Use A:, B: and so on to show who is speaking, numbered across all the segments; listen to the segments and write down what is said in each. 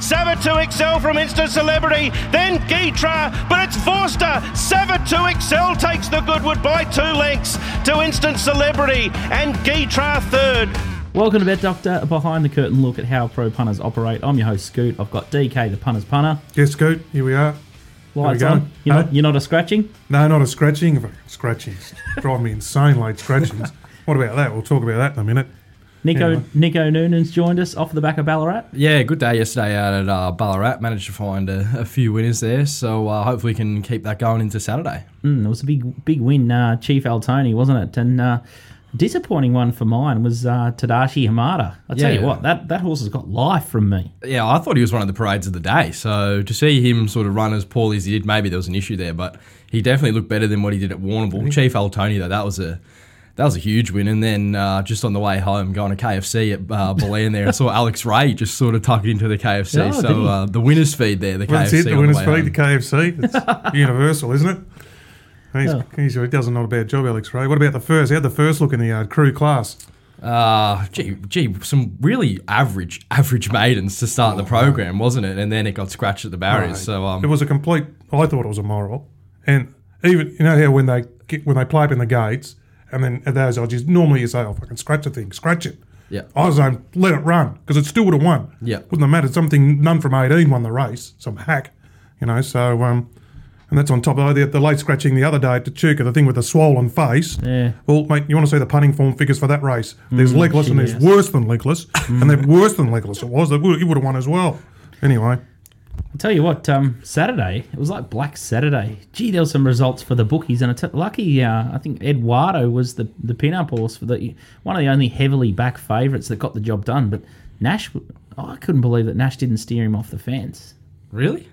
A: Savatoxl from Instant Celebrity, then Gytrash, but it's Vorster. Saver 2XL takes the Goodwood by two lengths to Instant Celebrity and Gytrash third.
B: Welcome to Bet Doctor, a behind the curtain look at how pro punters operate. I'm your host Scoot. I've got DK, the punter's punter.
C: Yes, Scoot, here we are.
B: Lights on. You're,
C: Huh?
B: not, you're not a scratching?
C: No, not a scratching. Fucking Scratchings. Drive me insane, late scratchings. What about that? We'll talk about that in a minute.
B: Nico
C: Yeah.
B: Nico Noonan's joined us off the back of Ballarat.
D: Yeah, good day yesterday out at uh, Ballarat. Managed to find a, a few winners there, so uh, hopefully we can keep that going into Saturday.
B: Mm, it was a big big win, uh, Chief Altoni, wasn't it? And uh, disappointing one for mine was uh, Tadashi Hamada. I tell you what, that, that horse has got life from me.
D: Yeah, I thought he was one of the parades of the day. So to see him sort of run as poorly as he did, maybe there was an issue there, but he definitely looked better than what he did at Warrnambool. Chief Altoni though, that was a that was a huge win. And then uh, just on the way home, going to KFC at uh, Ballan there, I saw Alex Ray just sort of tuck it into the KFC.
B: Oh, did
D: so uh, the winners feed there, the
C: Well, that's it. The winners
D: way
C: feed the. KFC. It's universal, isn't it? He's,
B: Yeah.
C: he's, he does a not a bad job, Alex Ray. What about the first? How'd the first look in the yard? Crew class.
D: Uh, gee, gee, some really average, average maidens to start the program, wasn't it? And then it got scratched at the barriers.
C: Right.
D: So, um,
C: It was a complete. I thought it was a moral, and even you know how when they get, when they play up in the gates, and then at those odds, normally you say, "Oh, fucking scratch the thing, scratch it."
D: Yeah.
C: I was saying, let it run because it still would have won.
D: Yeah.
C: wouldn't have mattered. Something none from eighteen won the race. Some hack, you know. So um, and that's on top of the, the late scratching the other day at Tachuka, the thing with the swollen face.
B: Yeah.
C: Well, mate, you want to see the punting form figures for that race? There's legless and there's worse than legless, and they're worse than legless. It was. He would have won as well. Anyway.
B: I tell you what, um, Saturday it was like Black Saturday. Gee, there were some results for the bookies, and it's lucky. Uh, I think Eduardo was the the pin-up horse for the one of the only heavily back favourites that got the job done. But Nash, I couldn't believe that Nash didn't steer him off the fence.
D: really?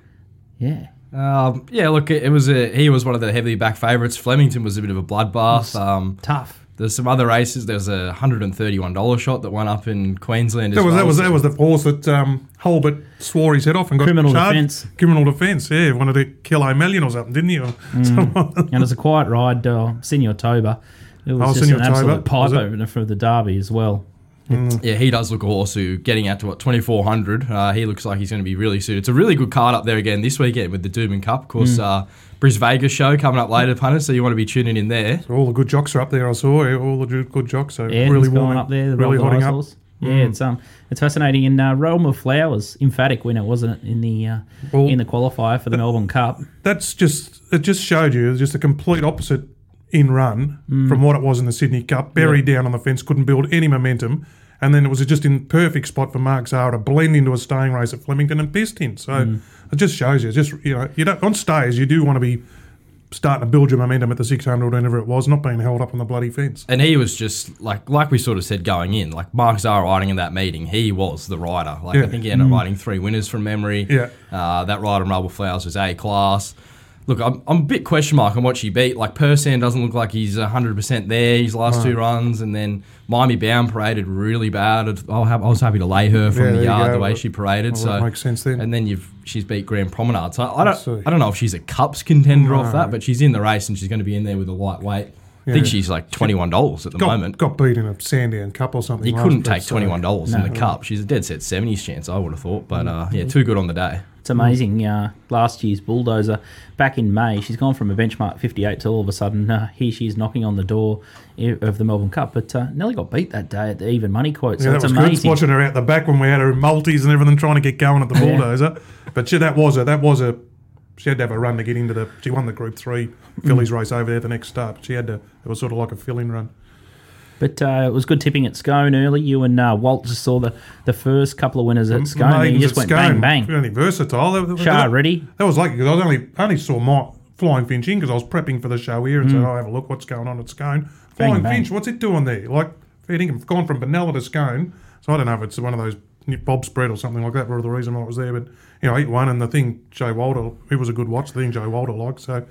B: Yeah,
D: Um, yeah, look, it, it was a, he was one of the heavily back favourites. Flemington was a bit of a bloodbath. Um,
B: tough.
D: There's some other races. There was a hundred and thirty-one dollar shot that went up in Queensland.
C: That
D: as
C: was
D: well.
C: that was that was the horse that um, Holbert swore his head off and got
B: Criminal
C: charged.
B: defence.
C: Criminal defence. Yeah, wanted to kill a million or something, didn't he? Or something.
B: And it was a quiet ride, uh, Senor Toba. It was
C: Oh,
B: just
C: Senor
B: an
C: Toba,
B: absolute pipe
C: was
B: opener for the Derby as well.
D: Yeah, he does look a horse who getting out to what twenty four hundred. Uh, he looks like he's going to be really suited. It's a really good card up there again this weekend with the Doomben Cup. Of course, uh, Bris Vegas show coming up later, punters. So you want to be tuning in there.
C: all the good jocks are up there. I saw all the good good jocks. So
B: Yeah,
C: really
B: it's
C: warming
B: up there. The
C: really hotting up.
B: horse. Yeah, it's um, it's fascinating. And uh, Realm of Flowers, emphatic winner, wasn't it in the uh,
C: Well-
B: in the qualifier for the Melbourne Cup?
C: That's just it. Just showed you just a complete opposite in run
B: Mm.
C: from what it was in the Sydney Cup. Buried down on the fence, couldn't build any momentum. And then it was just in perfect spot for Mark Zahra to blend into a staying race at Flemington and pissed in. So
B: Mm.
C: it just shows you, just you know, you don't on stays you do want to be starting to build your momentum at the 600 or whatever it was, not being held up on the bloody fence.
D: And he was just like like we sort of said going in, like Mark Zahra riding in that meeting, he was the rider. Like
C: Yeah.
D: I think he ended up riding three winners from memory.
C: Yeah.
D: Uh, that ride on Rubble Flowers was A class. Look, I'm, I'm a bit question mark on what she beat. Like Persan doesn't look like he's 100% there. His last two runs, and then Miami Bound paraded really bad. I'll have- I was happy to lay her from
C: Yeah,
D: the yard the way she paraded.
C: Well,
D: so
C: that makes sense then.
D: And then you've she's beat Grand Promenade. So I don't I don't know if she's a cups contender off that, but she's in the race and she's going to be in there with a lightweight. I think she's like twenty one dollars at the
C: Got,
D: moment.
C: got beat in a Sandown Cup or something.
D: You couldn't take twenty one dollars in
B: No.
D: the cup. She's a dead set seventies chance, I would have thought. But uh, yeah, too good on the day.
B: It's amazing. Uh, last year's bulldozer back in May, she's gone from a benchmark 58 to all of a sudden uh, here she is knocking on the door of the Melbourne Cup. But uh, Nelly got beat that day at the even money quote, so
C: Yeah, that was good.
B: amazing.
C: Watching her out the back when we had her in multis and everything, trying to get going at the
B: Yeah.
C: bulldozer. But she, that was a that was a she had to have a run to get into the. She won the Group Three fillies race over there the next start. She had to. It was sort of like a fill-in run.
B: But uh, it was good tipping at Scone early. You and uh, Walt just saw the, the first couple of winners at Scone. and you just went
C: Scone,
B: bang, bang.
C: Really versatile. That, that-
B: Shah
C: that-
B: ready.
C: That was lucky because I was only only saw my flying finch in because I was prepping for the show here and said, "Oh, have a look what's going on at Scone."
B: Mm. Bang,
C: Flying
B: bang.
C: finch, what's it doing there? Like feeding him, gone from Benalla to Scone. So I don't know if it's one of those Bob spread or something like that. Were the reason why it was there, but you know, eight one and the thing Joe Walter, it was a good watch. The thing Joe Walter liked, so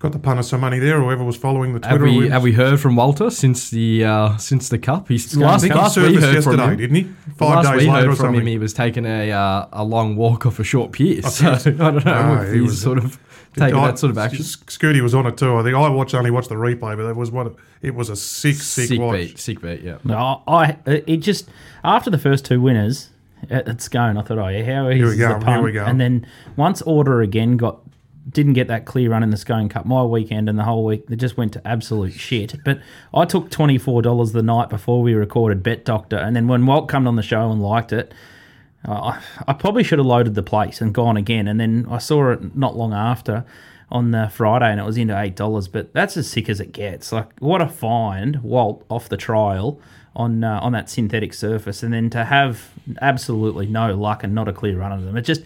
C: got the punter some money there. Whoever was following the Twitter,
D: Have we have we heard from Walter since the uh, since the cup? He's
C: I
D: last,
C: think he
D: last we
C: serviced
D: heard from him.
C: didn't he? Five
D: last
C: days
D: we
C: later
D: heard
C: or
D: from
C: something.
D: him, he was taking a uh, a long walk off a short pier. So I don't know if
C: he
D: he's
C: was-
D: sort of taking
C: I-
D: that sort of action.
C: Scooty was on it too. I think I watched only watched the replay, but it was what it was a sick, sick,
D: Sick
C: watch.
D: beat, sick beat. Yeah.
B: No, I it just after the first two winners, at, at Scone. I thought, oh yeah, how easy
C: we
B: is
C: go,
B: the
C: here we go.
B: And then once Order again got didn't get that clear run in the Scone Cup, my weekend and the whole week they just went to absolute shit. But I took twenty four dollars the night before we recorded Bet Doctor, and then when Walt came on the show and liked it. I, probably should have loaded the place and gone again, and then I saw it not long after on the Friday, and it was into eight dollars. But that's as sick as it gets. Like what a find, Walt off the trial on uh, on that synthetic surface, and then to have absolutely no luck and not a clear run of them. It just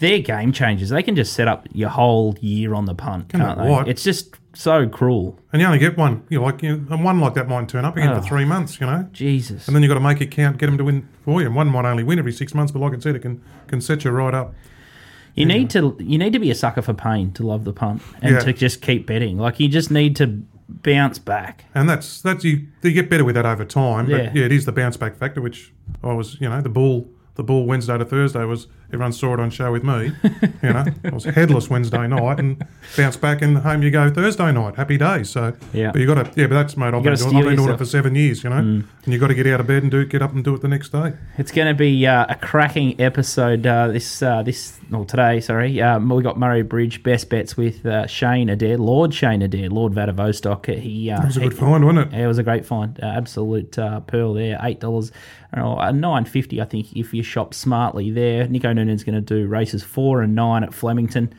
B: they're game changers. They can just set up your whole year on the punt, can't
C: they?
B: It's just so cruel.
C: And you only get one. You know, like you and one like that might turn up again
B: Oh.
C: for ah. three months. You know,
B: Jesus.
C: and then you've got to make it count, get them to win for you. And one might only win every six months, but like I said, it can can set you right up.
B: You need to you need to be a sucker for pain to love the punt and
C: Yeah.
B: to just keep betting. Like you just need to bounce back.
C: And that's that's you. You get better with that over time. But
B: Yeah.
C: yeah, it is the bounce back factor, which I was. You know, the bull. The ball Wednesday to Thursday was everyone saw it on show with me. You know, I was headless Wednesday night and bounced back and home you go Thursday night. Happy days. So
B: Yeah.
C: but you got to yeah, but that's mate. I've been, doing, I've been doing it for seven years. You know, and you got to get out of bed and do get up and do it the next day.
B: It's going to be uh, a cracking episode uh, this uh, this well today. Sorry, um, we got Murray Bridge best bets with uh, Shane Adair, Lord Shane Adair, Lord Vladivostok. He uh,
C: It was a
B: he-
C: good find, wasn't it?
B: It was a great find, uh, absolute uh, pearl there. Eight dollars, nine fifty. I think if you shop smartly there. Nico Noonan's going to do races four and nine at Flemington.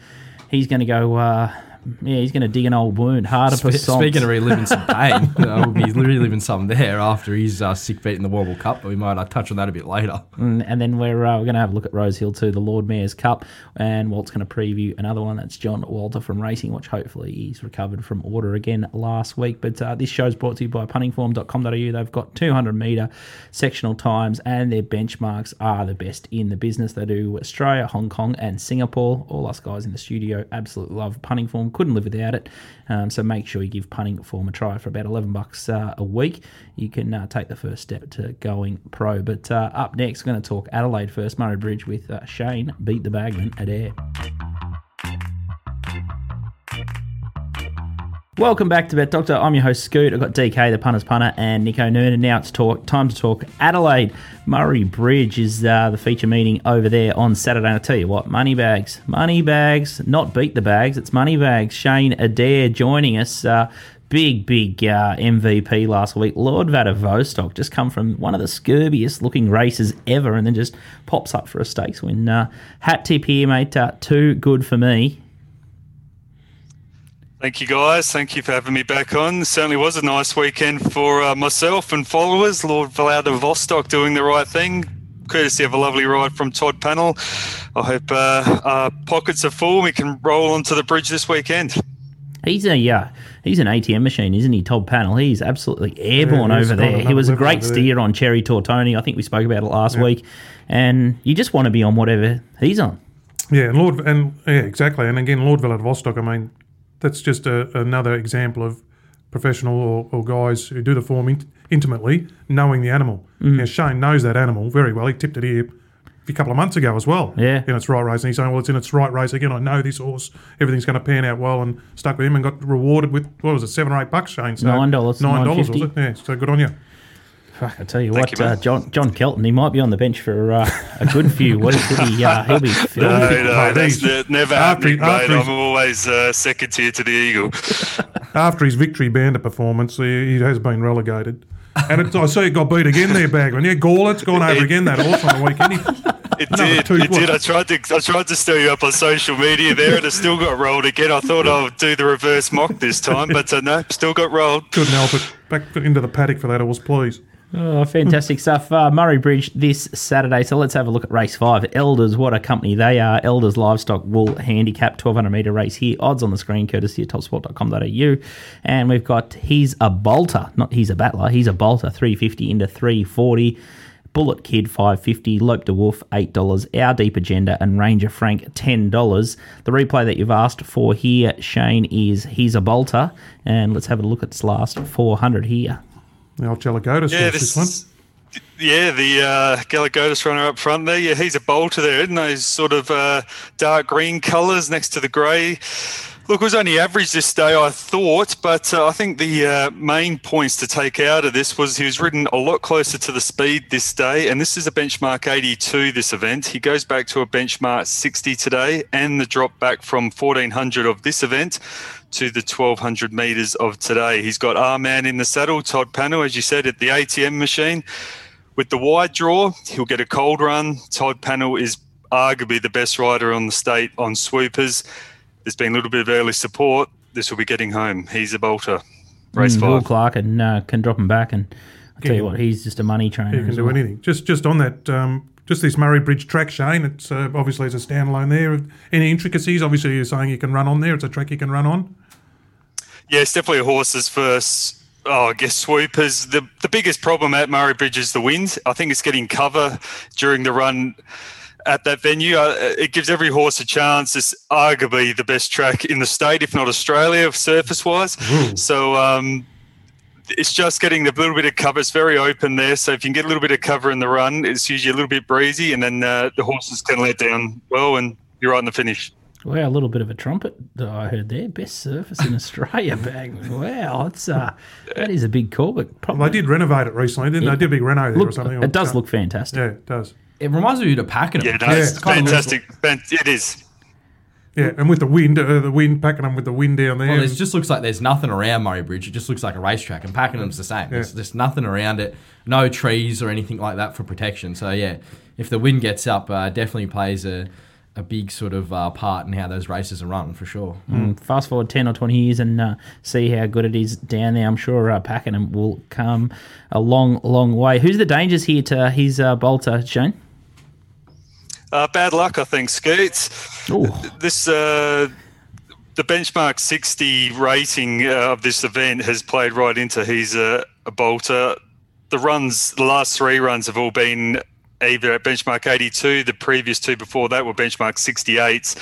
B: He's going to go. Uh, yeah, he's going to dig an old wound. Harder
D: Spe- Speaking of reliving some pain, uh, we'll be reliving some there after his uh, sick beat in the Wobble Cup, but we might uh, touch on that a bit later.
B: And, and then we're, uh, we're going to have a look at Rose Hill too, the Lord Mayor's Cup. And Walt's going to preview another one. That's John Walter from Racing Watch. Hopefully, he's recovered from order again last week. But uh, this show's brought to you by puntingform.com.au. They've got 200 metre sectional times, and their benchmarks are the best in the business. They do Australia, Hong Kong, and Singapore. All us guys in the studio absolutely love Punting Form. Couldn't live without it. Um, so make sure you give Punting Form a try for about 11 bucks uh, a week. You can uh, take the first step to going pro. But uh, up next, we're going to talk Adelaide first. Murray Bridge with uh, Shane beat the bagman at air. Welcome back to Bet Doctor. I'm your host Scoot. I've got DK, the punter's punter, and Nico Noonan. Now it's talk time to talk Adelaide. Murray Bridge is uh, the feature meeting over there on Saturday. And I tell you what, money bags, money bags, not beat the bags. It's money bags. Shane Adair joining us. Uh, big, big uh, MVP last week. Lord Vladivostok just come from one of the scurviest looking races ever, and then just pops up for a stakes win. Uh, hat tip here, mate. Uh, too good for me.
E: Thank you, guys. Thank you for having me back on. It certainly was a nice weekend for uh, myself and followers. Lord Vladivostok doing the right thing, courtesy of a lovely ride from Todd Pannell. I hope uh, our pockets are full. We can roll onto the bridge this weekend.
B: He's a yeah, he's an ATM machine, isn't he? Todd Pannell. He's absolutely airborne
C: Yeah, he's
B: over there. He was a great steer on Cherry Tortoni. I think we spoke about it last week. And you just want to be on whatever he's on.
C: Yeah, and Lord, and yeah, exactly. And again, Lord Vladivostok. I mean, that's just a, another example of professional or, or guys who do the form int- intimately, knowing the animal.
B: Mm.
C: Yeah, Shane knows that animal very well. He tipped it here a couple of months ago as well.
B: Yeah.
C: in its right race, and he's saying, "Well, it's in its right race again. I know this horse. Everything's going to pan out well." And stuck with him and got rewarded with what was it, seven or eight bucks, Shane? So
B: Nine dollars,
C: Nine dollars was
B: $9.50.
C: it? Yeah. So good on you.
B: Fuck, I tell you
E: Thank
B: what,
E: you,
B: uh. John John Kelton, he might be on the bench for uh, a good few. What is he? Uh, he'll be
E: No,
B: filthy.
E: no, that's
C: he's-
E: ne- never
C: after
E: happening, mate.
C: after he's-
E: I'm always uh, second tier to the Eagle.
C: After his victory bandit performance, he, he has been relegated. And it, I see it got beat again there, Bagman. Yeah, Gaulet's gone over again that horse on the weekend. He,
E: It
C: No,
E: did.
C: two-
E: it
C: what?
E: did. I tried to. I tried to stir you up on social media there, and it still got rolled again. I thought I would do the reverse mock this time, but uh, no, still got rolled.
C: couldn't help it. Back into the paddock for that horse, please.
B: Oh, fantastic stuff. Uh, Murray Bridge this Saturday. So let's have a look at race five. Elders, what a company they are. Elders Livestock Wool Handicap, 1200 metre race here. Odds on the screen, courtesy of topsport.com.au. And we've got He's a Bolter, not He's a Battler, He's a Bolter, 350 into 340. Bullet Kid, 550 Lope de Wolf, $8. Our Deep Agenda and Ranger Frank, $10. The replay that you've asked for here, Shane, is He's a Bolter. And let's have a look at its last 400 here.
C: The old Chalagotis
E: Yeah,
C: this, one.
E: this Yeah, the uh, Galagotis runner up front there. Yeah, he's a bolter there in those sort of uh, dark green colours next to the grey. Look, it was only average this day, I thought, but uh, I think the uh, main points to take out of this was he was ridden a lot closer to the speed this day, and this is a benchmark 82 this event. He goes back to a benchmark 60 today, and the drop back from 1400 of this event to the 1200 metres of today. He's got our Man in the saddle, Todd Pannell, as you said, at the ATM machine. With the wide draw, he'll get a cold run. Todd Pannell is arguably the best rider on the state on swoopers there's been a little bit of early support. This will be getting home. He's a bolter. Race
B: Mm, Will
E: five.
B: Clarken uh, can drop him back, and I'll tell you what, he's just a money trainer.
C: He can do
B: well.
C: anything. Just just on that, um, just this Murray Bridge track, Shane. It's uh, obviously it's a standalone there. Any intricacies? Obviously, you're saying you can run on there. It's a track you can run on.
E: Yeah, it's definitely a horse's first. Oh, I guess swoopers. The the biggest problem at Murray Bridge is the wind. I think it's getting cover during the run at that venue. Uh, it gives every horse a chance. It's arguably the best track in the state, if not Australia, surface wise. So um, it's just getting a little bit of cover. It's very open there. So if you can get a little bit of cover in the run, it's usually a little bit breezy, and then uh, the horses can let down well, and you're right in the finish.
B: Wow, a little bit of a trumpet that I heard there. Best surface in Australia bag. Wow, that's uh, that is a big call, but
C: Well, they did renovate it recently, didn't they? They did a big reno there or something.
B: it does
C: Uh,
B: look fantastic.
C: Yeah, it does.
D: It reminds me of Pakenham.
E: Yeah, no, it's
C: Yeah.
D: Kind of
E: fantastic. It is.
C: Yeah, and with the wind, uh, the wind packing them with the wind down there.
D: Well, it just looks like there's nothing around Murray Bridge. It just looks like a racetrack, and Pakenham's the same. There's, there's nothing around it, no trees or anything like that for protection. So yeah, if the wind gets up, uh, definitely plays a, a big sort of uh, part in how those races are run for sure.
B: Mm, Fast forward 10 or 20 years and uh, see how good it is down there. I'm sure uh, Pakenham will come a long, long way. Who's the dangers here to his uh, bolter, Shane?
E: Uh, bad luck, I think, Scoots.
B: Oh,
E: This uh, the benchmark 60 rating uh, of this event has played right into he's a, a bolter. The runs, the last three runs have all been either at benchmark 82. The previous two before that were benchmark 68s.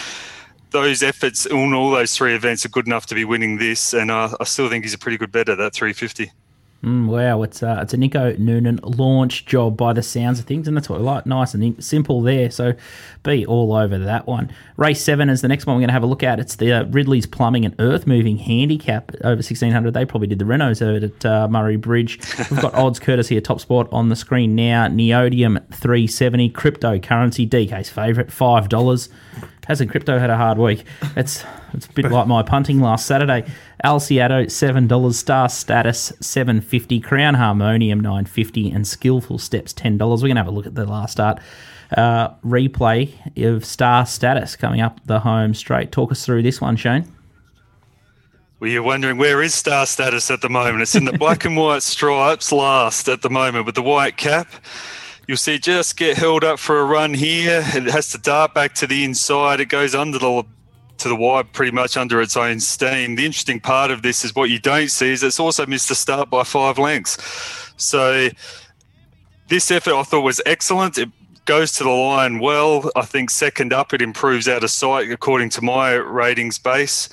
E: Those efforts on all those three events are good enough to be winning this, and uh, I still think he's a pretty good bet at that 350.
B: Mm, wow. It's, uh, it's a Nico Noonan launch job by the sounds of things, and that's what I like. Nice and simple there. So be all over that one. Race 7 is the next one we're going to have a look at. It's the uh, Ridley's Plumbing and Earth Moving Handicap over 1600. They probably did the Renos over at uh, Murray Bridge. We've got odds courtesy of Top Sport on the screen now. Neodium 370, cryptocurrency, DK's favourite, $5. Hasn't crypto had a hard week? It's it's a bit like my punting last Saturday. Alciato seven dollars, Star Status seven fifty, Crown Harmonium nine fifty, and Skillful Steps ten dollars. We're gonna have a look at the last start uh, replay of Star Status coming up the home straight. Talk us through this one, Shane.
E: Well, you're wondering where is star status at the moment? It's in the black and white stripes last at the moment with the white cap. You'll see just get held up for a run here. It has to dart back to the inside. It goes under the to the wide pretty much under its own steam. The interesting part of this is what you don't see is it's also missed the start by five lengths. So this effort I thought was excellent. It goes to the line well. I think second up it improves out of sight according to my ratings base.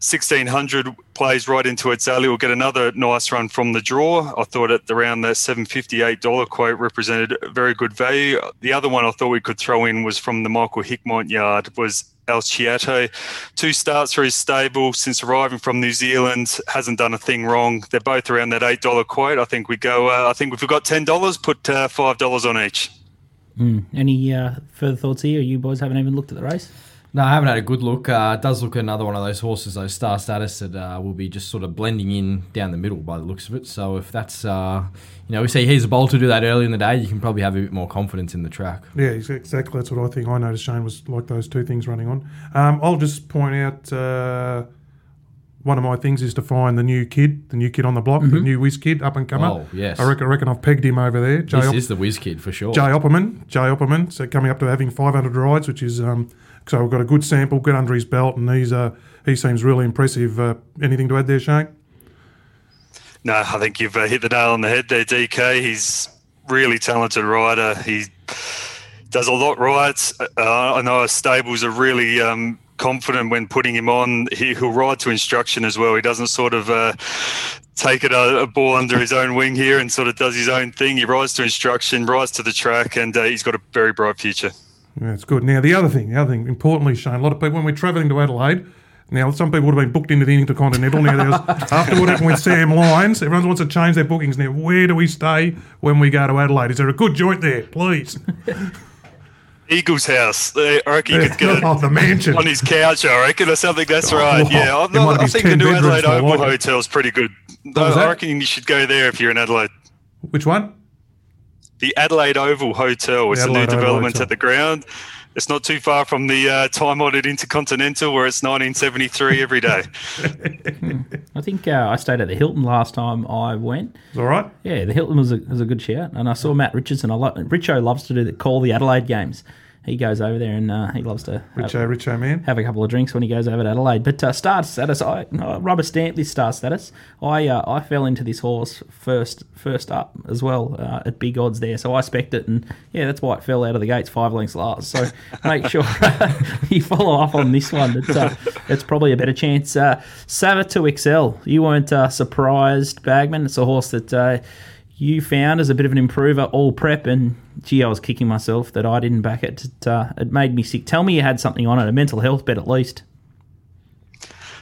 E: 1600 plays right into its alley. We'll get another nice run from the draw. I thought at around that $758 quote represented very good value. The other one I thought we could throw in was from the Michael Hickmott yard was El Chiato. Two starts for his stable since arriving from New Zealand. Hasn't done a thing wrong. They're both around that $8 quote. I think we go, uh, I think if we've got $10, put uh, $5 on each.
B: Any uh, further thoughts here? You boys haven't even looked at the race.
D: No, I haven't had a good look. Uh, it does look another one of those horses, those star status that uh, will be just sort of blending in down the middle by the looks of it. So if that's, uh, you know, we see he's a bowl to do that early in the day, you can probably have a bit more confidence in the track.
C: Yeah, exactly. That's what I think. I noticed Shane was like those two things running on. Um, I'll just point out uh, one of my things is to find the new kid, the new kid on the block, the new whiz kid, up and comer.
D: Oh, yes.
C: I reckon, I reckon I've pegged him over there. Jay,
D: This
C: Op-
D: is the whiz kid for sure.
C: Jay Opperman. Jay Opperman. So coming up to having 500 rides, which is um, so we've got a good sample, good under his belt, and he's uh, he seems really impressive. Uh, anything to add there, Shane?
E: No, I think you've uh, hit the nail on the head there, DK. He's really talented rider. He does a lot right. Uh, I know our stables are really um, confident when putting him on. He, will ride to instruction as well. He doesn't sort of uh, take it a, a, ball under his own wing here and sort of does his own thing. He rides to instruction, rides to the track, and uh, he's got a very bright future.
C: Yeah, it's good. Now, the other thing, the other thing, importantly, Shane, a lot of people, when we're travelling to Adelaide, now some people would have been booked into the Intercontinental. Now, there was, after what happened with Sam Lyons, everyone wants to change their bookings now. Where do we stay when we go to Adelaide? Is there a good joint there, please?
E: Eagles house. I reckon you could get
C: oh, the mansion
E: on his couch. I reckon or something. That's oh, right. Oh, yeah, not, i think the new Adelaide Oval Hotel is pretty good. I reckon you should go there if you're in Adelaide.
C: Which one?
E: The Adelaide Oval Hotel. It's a new development at the ground. It's not too far from the uh, time-honoured Intercontinental, where it's 1973 every day.
B: I think uh, I stayed at the Hilton last time I went.
C: All right.
B: Yeah, the Hilton was a, was a good shout, and I saw Matt Richardson. I lo- Richo loves to do the call the Adelaide games he goes over there and uh, he loves to
C: Richo, have, Richo man
B: have a couple of drinks when he goes over to Adelaide. But uh, star status, I uh, rubber stamp this star status. I uh, I fell into this horse first first up as well uh, at big odds there, so I spec it, and yeah, that's why it fell out of the gates five lengths last. So make sure you follow up on this one. It's, uh, it's probably a better chance. Uh, Savatoxl, you weren't surprised, Bagman. It's a horse that you found as a bit of an improver all prep and gee i was kicking myself that i didn't back it. It, uh, it made me sick. Tell me you had something on it a mental health bet at least.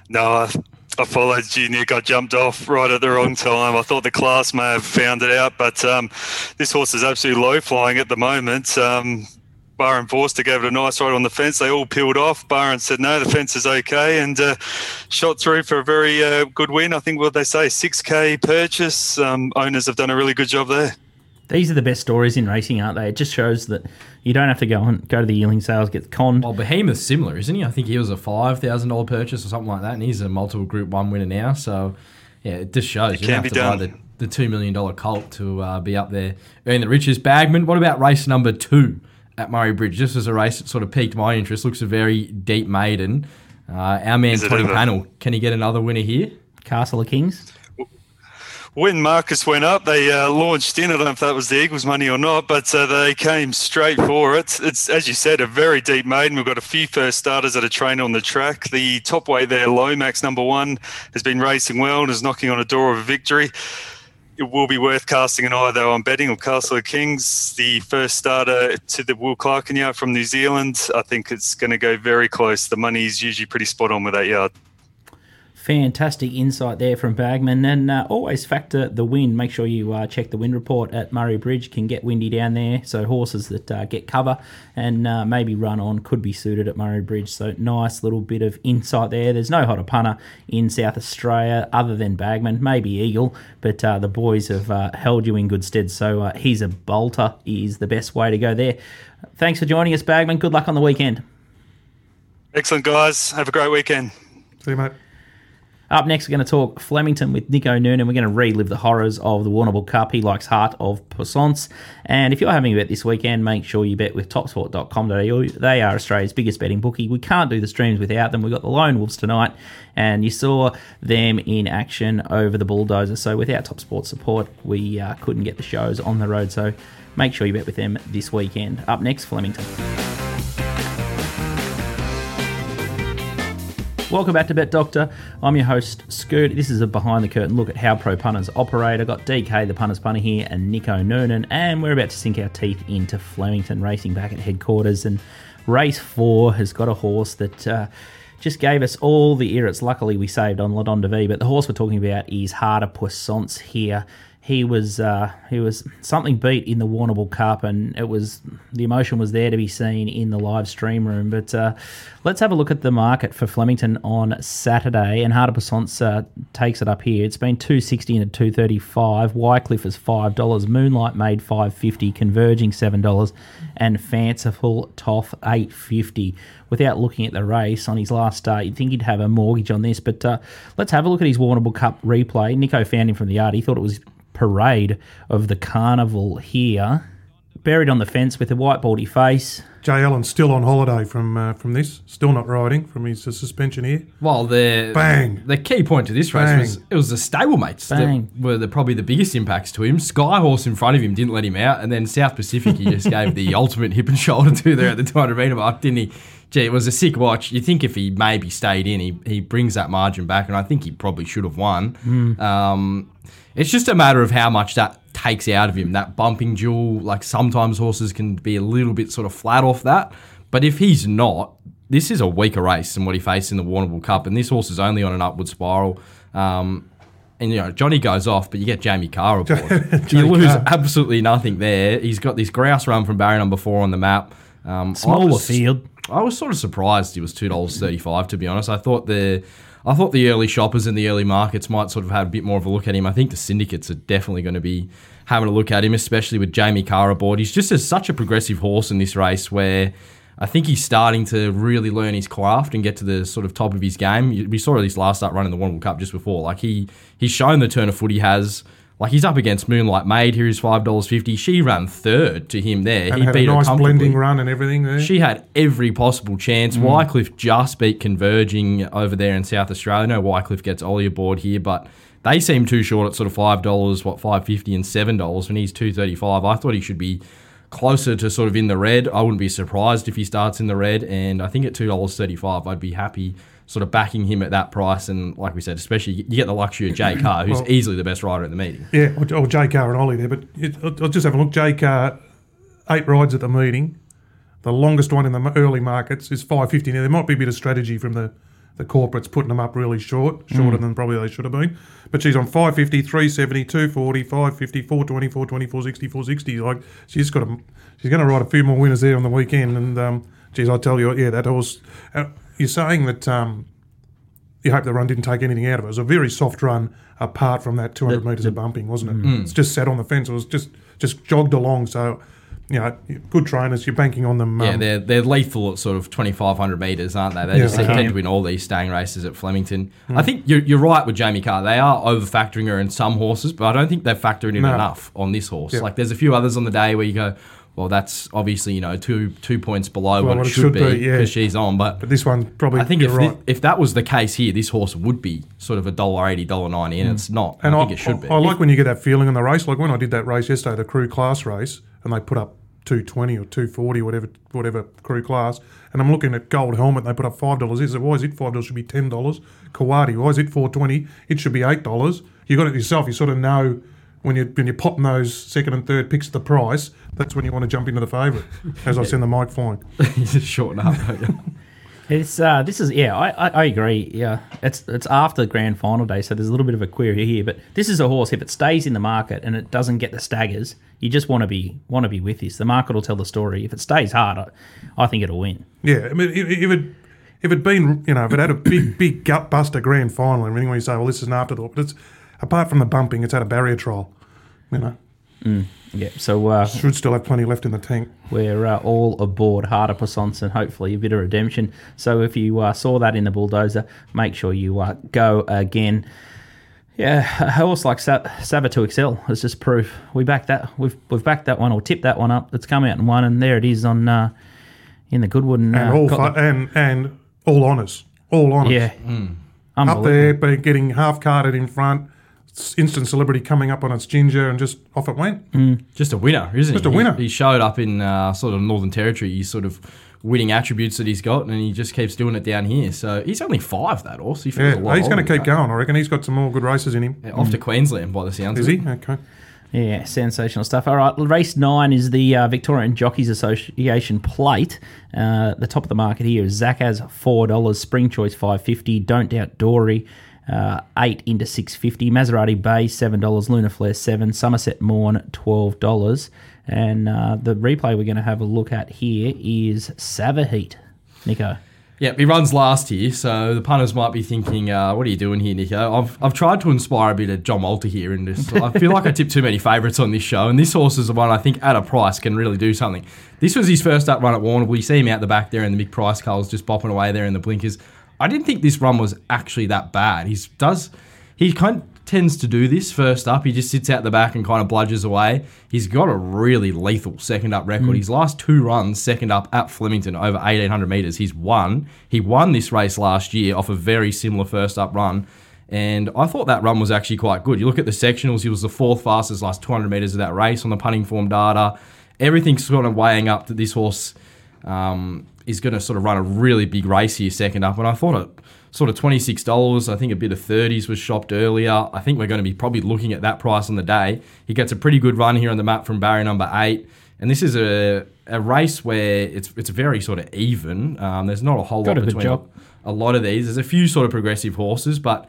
E: No I, I followed you nick. I jumped off right at the wrong time. I thought the class may have found it out but um, this horse is absolutely low flying at the moment. Um, Barend Vorster gave it a nice ride on the fence. They all peeled off. Barend said, no, the fence is okay and uh, shot through for a very uh, good win. I think what they say, 6K purchase. Um, owners have done a really good job there.
B: These are the best stories in racing, aren't they? It just shows that you don't have to go and go to the yearling sales, get conned.
D: Well, Behemoth's similar, isn't he? I think he was a five thousand dollar purchase or something like that, and he's a multiple Group One winner now. So, yeah, it just shows it you don't have to done. buy the, the two million dollar colt to uh, be up there earning the riches. Bagman, what about race number two? At Murray Bridge. Just as a race that sort of piqued my interest. Looks a very deep maiden. Uh, our man Toddy Pannell, can he get another winner here?
B: Castle of Kings.
E: When Marcus went up, they uh, launched in. I don't know if that was the Eagles' money or not, but uh, they came straight for it. It's, as you said, a very deep maiden. We've got a few first starters that are trained on the track. The top weight there, Lomax, number one, has been racing well and is knocking on a door of a victory it will be worth casting an eye though on betting on Castle of Kings, the first starter to the Will Clarken yard from New Zealand. I think it's going to go very close. The money is usually pretty spot on with that yard.
B: Fantastic insight there from Bagman. And uh, always factor the wind. Make sure you uh, check the wind report at Murray Bridge. Can get windy down there. So horses that uh, get cover and uh, maybe run on could be suited at Murray Bridge. So nice little bit of insight there. There's no hotter punter in South Australia other than Bagman. Maybe Eagle, but uh, the boys have uh, held you in good stead. So he's a bolter is the best way to go there. Thanks for joining us, Bagman. Good luck on the weekend.
E: Excellent, guys. Have a great weekend.
C: See you, mate.
B: Up next, we're going to talk Flemington with Nico Noonan. We're going to relive the horrors of the Warrnambool Cup. He likes Heart of Puissance. And if you're having a bet this weekend, make sure you bet with topsport.com.au. They are Australia's biggest betting bookie. We can't do the streams without them. We've got the Lone Wolves tonight, and you saw them in action over the Bulldozer. So without Top Sport support, we uh, couldn't get the shows on the road. So make sure you bet with them this weekend. Up next, Flemington. Welcome back to Bet Doctor. I'm your host, Scoot. This is a behind the curtain look at how pro punters operate. I've got DK, the punters punter here, and Nico Noonan, and we're about to sink our teeth into Flemington racing back at headquarters. And race four has got a horse that. Uh, just gave us all the errors. Luckily, we saved on Ladon de V, but the horse we're talking about is Harder Puissance here he was uh, he was something beat in the Warrnambool Cup, and it was the emotion was there to be seen in the live stream room. But uh, let's have a look at the market for Flemington on Saturday, and Harder uh, takes it up here. It's been two sixty and two thirty five. Wycliffe is five dollars. Moonlight Maid five fifty. Converging seven dollars, and Fanciful Toff eight fifty. Without looking at the race on his last start, you'd think he'd have a mortgage on this. But uh, let's have a look at his Warrnambool Cup replay. Nico found him from the yard. He thought it was parade of the carnival here. buried on the fence with a white baldy face.
C: Jay Allen's still on holiday from uh, from this, still not riding from his uh, suspension here.
D: Well, the
C: Bang.
D: The key point to this race
C: Bang.
D: was it was the stablemates
B: Bang.
D: that were the, probably the biggest impacts to him. Skyhorse in front of him didn't let him out, and then South Pacific he just gave the ultimate hip and shoulder to there at the 200 metre mark, didn't he? Gee, it was a sick watch. You think if he maybe stayed in, he, he brings that margin back, and I think he probably should have won. Um, it's just a matter of how much that takes out of him. That bumping duel, like sometimes horses can be a little bit sort of flat off that. But if he's not, this is a weaker race than what he faced in the Warrnambool Cup, and this horse is only on an upward spiral. Um, and you know Johnny goes off, but you get Jamie Kah aboard. you lose
C: Kah.
D: absolutely nothing there. He's got this grouse run from barrier number four on the map. Um, I
B: Smaller
D: was-
B: field.
D: I was sort of surprised he was two dollars thirty five. To be honest, I thought the I thought the early shoppers in the early markets might sort of have a bit more of a look at him. I think the syndicates are definitely going to be having a look at him, especially with Jamie Kah aboard. He's just a, such a progressive horse in this race where. I think he's starting to really learn his craft and get to the sort of top of his game. We saw at this last start run in the Warrnambool Cup just before. Like he he's shown the turn of foot he has. Like he's up against Moonlight Maid. Here is five dollars fifty. She ran third to him there.
C: And
D: he
C: had
D: beat
C: a nice
D: comfortably.
C: blending run and everything there.
D: She had every possible chance. Mm. Wycliffe just beat Converging over there in South Australia. No, Wycliffe gets Ollie aboard here, but they seem too short at sort of five dollars, what five fifty and seven dollars when he's two thirty five. I thought he should be closer to sort of in the red. I wouldn't be surprised if he starts in the red, and I think at two dollars thirty five, I'd be happy sort of backing him at that price. And like we said, especially you get the luxury of Jay Kah, who's
C: Well-
D: easily the best rider at the meeting.
C: Yeah, or, or J Kah and Ollie there, but it, I'll, just have a look. J Kah, eight rides at the meeting. The longest one in the early markets is five fifty. Now there might be a bit of strategy from the the corporates putting them up really short, shorter than probably they should have been. But she's on 550, 370, 240, 550, 420, 420, 460, 460. Like she's got a, she's going to ride a few more winners there on the weekend. And um, geez, I tell you, yeah, that horse. Uh, you're saying that um, you hope the run didn't take anything out of it. It was a very soft run apart from that 200 metres of bumping, wasn't it? It's just sat on the fence. It was just just jogged along. So, you know, good trainers, you're banking on them.
D: Yeah,
C: um,
D: they're they're lethal at sort of twenty five hundred meters, aren't they? They
C: Yeah,
D: just
C: they
D: tend to win all these staying races at Flemington. I think you're, you're right with Jamie Kah. They are over factoring her in some horses, but I don't think they're factoring in
C: No.
D: enough on this horse.
C: Yeah.
D: Like there's a few others on the day where you go, well, that's obviously you know two two points below what, it should, be because
C: yeah.
D: she's on. But
C: but this one probably.
D: I think
C: you're
D: if
C: right.
D: if that was the case here, this horse would be sort of a dollar eighty, dollar ninety, and hmm. it's not.
C: and
D: I
C: I,
D: think it should be.
C: I, like when you get that feeling in the race. Like when I did that race yesterday, the crew class race, and they put up 220 or 240, whatever whatever crew class. And I'm looking at Gold Helmet, and they put up $5. Is it, why is it $5? Should be $10. Kawadi, why is it 420 It should be $8. You got it yourself. You sort of know when, you, when you're popping those second and third picks the price, that's when you want to jump into the favourite, as I send the mic flying.
D: you just shorten up.
B: It's uh, this is yeah, I, I, I agree. Yeah, it's it's after the grand final day, so there's a little bit of a query here. But this is a horse. If it stays in the market and it doesn't get the staggers, you just want to be want to be with this. The market will tell the story. If it stays hard, I, I think it'll win.
C: Yeah, I mean, if, if it if it'd been, you know, if it had a big, big gut buster grand final and everything, where you say, well, this is an afterthought, but it's apart from the bumping, it's had a barrier trial. You know,
B: Yeah, so uh,
C: should still have plenty left in the tank.
B: we're uh, all aboard Harder and hopefully a bit of redemption. So if you uh, saw that in the bulldozer, make sure you uh, go again. Yeah, a horse like Sa- Savatoxl is just proof. We backed that. We've we've backed that one or tipped that one up. It's come out and won, and there it is on uh, in the Goodwood. And,
C: And
B: uh,
C: all
B: got
C: fu- and and all honours, all honours.
B: the- yeah,
C: up there, but getting half carded in front. S- Instant celebrity coming up on its ginger and just off it went.
D: Just a winner, isn't
C: Just
D: he?
C: Just a winner.
D: He, he showed up in uh, sort of Northern Territory. He's sort of winning attributes that he's got, and he just keeps doing it down here. So he's only five, that horse. He feels
C: Yeah,
D: a lot
C: he's going to keep
D: that.
C: going. I reckon he's got some more good races in him.
D: Yeah, Off to Queensland by the sounds
C: Is
D: of
C: he?
D: it.
C: Okay.
B: Yeah, sensational stuff. All right, race nine is the uh, Victorian Jockeys Association plate. Uh, the top of the market here is Zakaz four dollars, Spring Choice five fifty, Don't Doubt Dory uh, eight into six fifty, Maserati Bay seven dollars, Luna Flare seven, Somerset Morn twelve dollars, and uh, the replay we're going to have a look at here is Savaheat. Nico,
D: Yeah, he runs last here, so the punters might be thinking, uh, "What are you doing here, Nico?" I've, I've tried to inspire a bit of John Malta here, in this. I feel like I tip too many favourites on this show, and this horse is the one I think at a price can really do something. This was his first up run at Warrnambool. You see him out the back there, and the big price culls just bopping away there in the blinkers. I didn't think this run was actually that bad. He does, he kind tends to do this first up. He just sits out the back and kind of bludges away. He's got a really lethal second up record. Hmm. His last two runs, second up at Flemington over 1800 metres, he's won. He won this race last year off a very similar first up run. And I thought that run was actually quite good. You look at the sectionals, he was the fourth fastest last 200 metres of that race on the punting form data. Everything's sort of weighing up that this horse um, is going to sort of run a really big race here second up. And I thought it sort of $26. I think a bit of 30s was shopped earlier. I think we're going to be probably looking at that price on the day. He gets a pretty good run here on the map from barrier number eight. And this is a, a race where it's it's very sort of even. Um, there's not a whole
B: Got
D: lot
B: a
D: between a lot of these. There's a few sort of progressive horses, but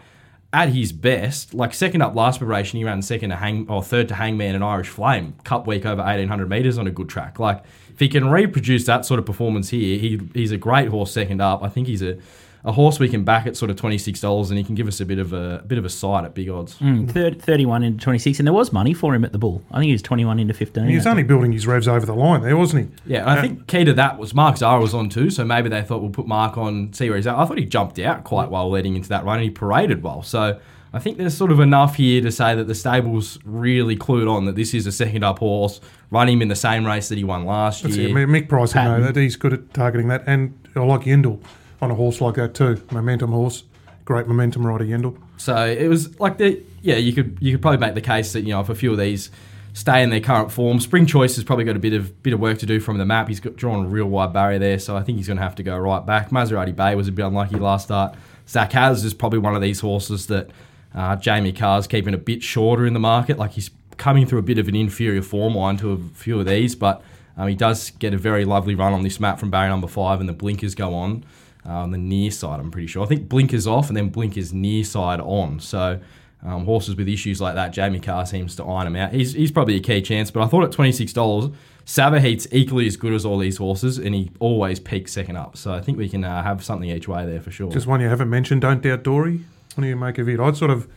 D: at his best, like second up last preparation, he ran second to hang or third to Hangman and Irish Flame, Cup week over 1800 meters on a good track. Like if he can reproduce that sort of performance here, he he's a great horse second up. I think he's a a horse we can back at sort of twenty six dollars, and he can give us a bit of a, bit of a sight at big odds.
B: Mm, third, 31 into 26, and there was money for him at the Bull. I think he was 21 into 15.
C: He was only
B: think.
C: building his revs over the line there, wasn't he?
D: Yeah, and I think key to that was Mark Zahra was on too, so maybe they thought we'll put Mark on, see where he's at. I thought he jumped out quite well leading into that run, and he paraded well. So I think there's sort of enough here to say that the stable's really clued on that this is a second up horse. Run him in the same race that he won last
C: That's
D: year.
C: it. Mick Price would know that. He's good at targeting that. And I like Yendel on a horse like that too. Momentum horse. Great momentum rider, Yendel.
D: So it was like the yeah, you could you could probably make the case that you know if a few of these stay in their current form, Spring Choice has probably got a bit of bit of work to do from the map. He's got drawn a real wide barrier there, so I think he's going to have to go right back. Maserati Bay was a bit unlucky last start. Zach Has is probably one of these horses that uh, Jamie Kah's keeping a bit shorter in the market. Like he's coming through a bit of an inferior form line to a few of these, but um, he does get a very lovely run on this map from barrier number five, and the blinkers go on uh, on the near side. I'm pretty sure. I think blinkers off and then blinkers near side on. So um, horses with issues like that, Jamie Kah seems to iron them out. He's, he's probably a key chance, but I thought at twenty six dollars, Heat's equally as good as all these horses, and he always peaks second up. So I think we can uh, have something each way there for sure.
C: Just one you haven't mentioned, Don't Doubt Dory. Do you make of it? I'd sort of,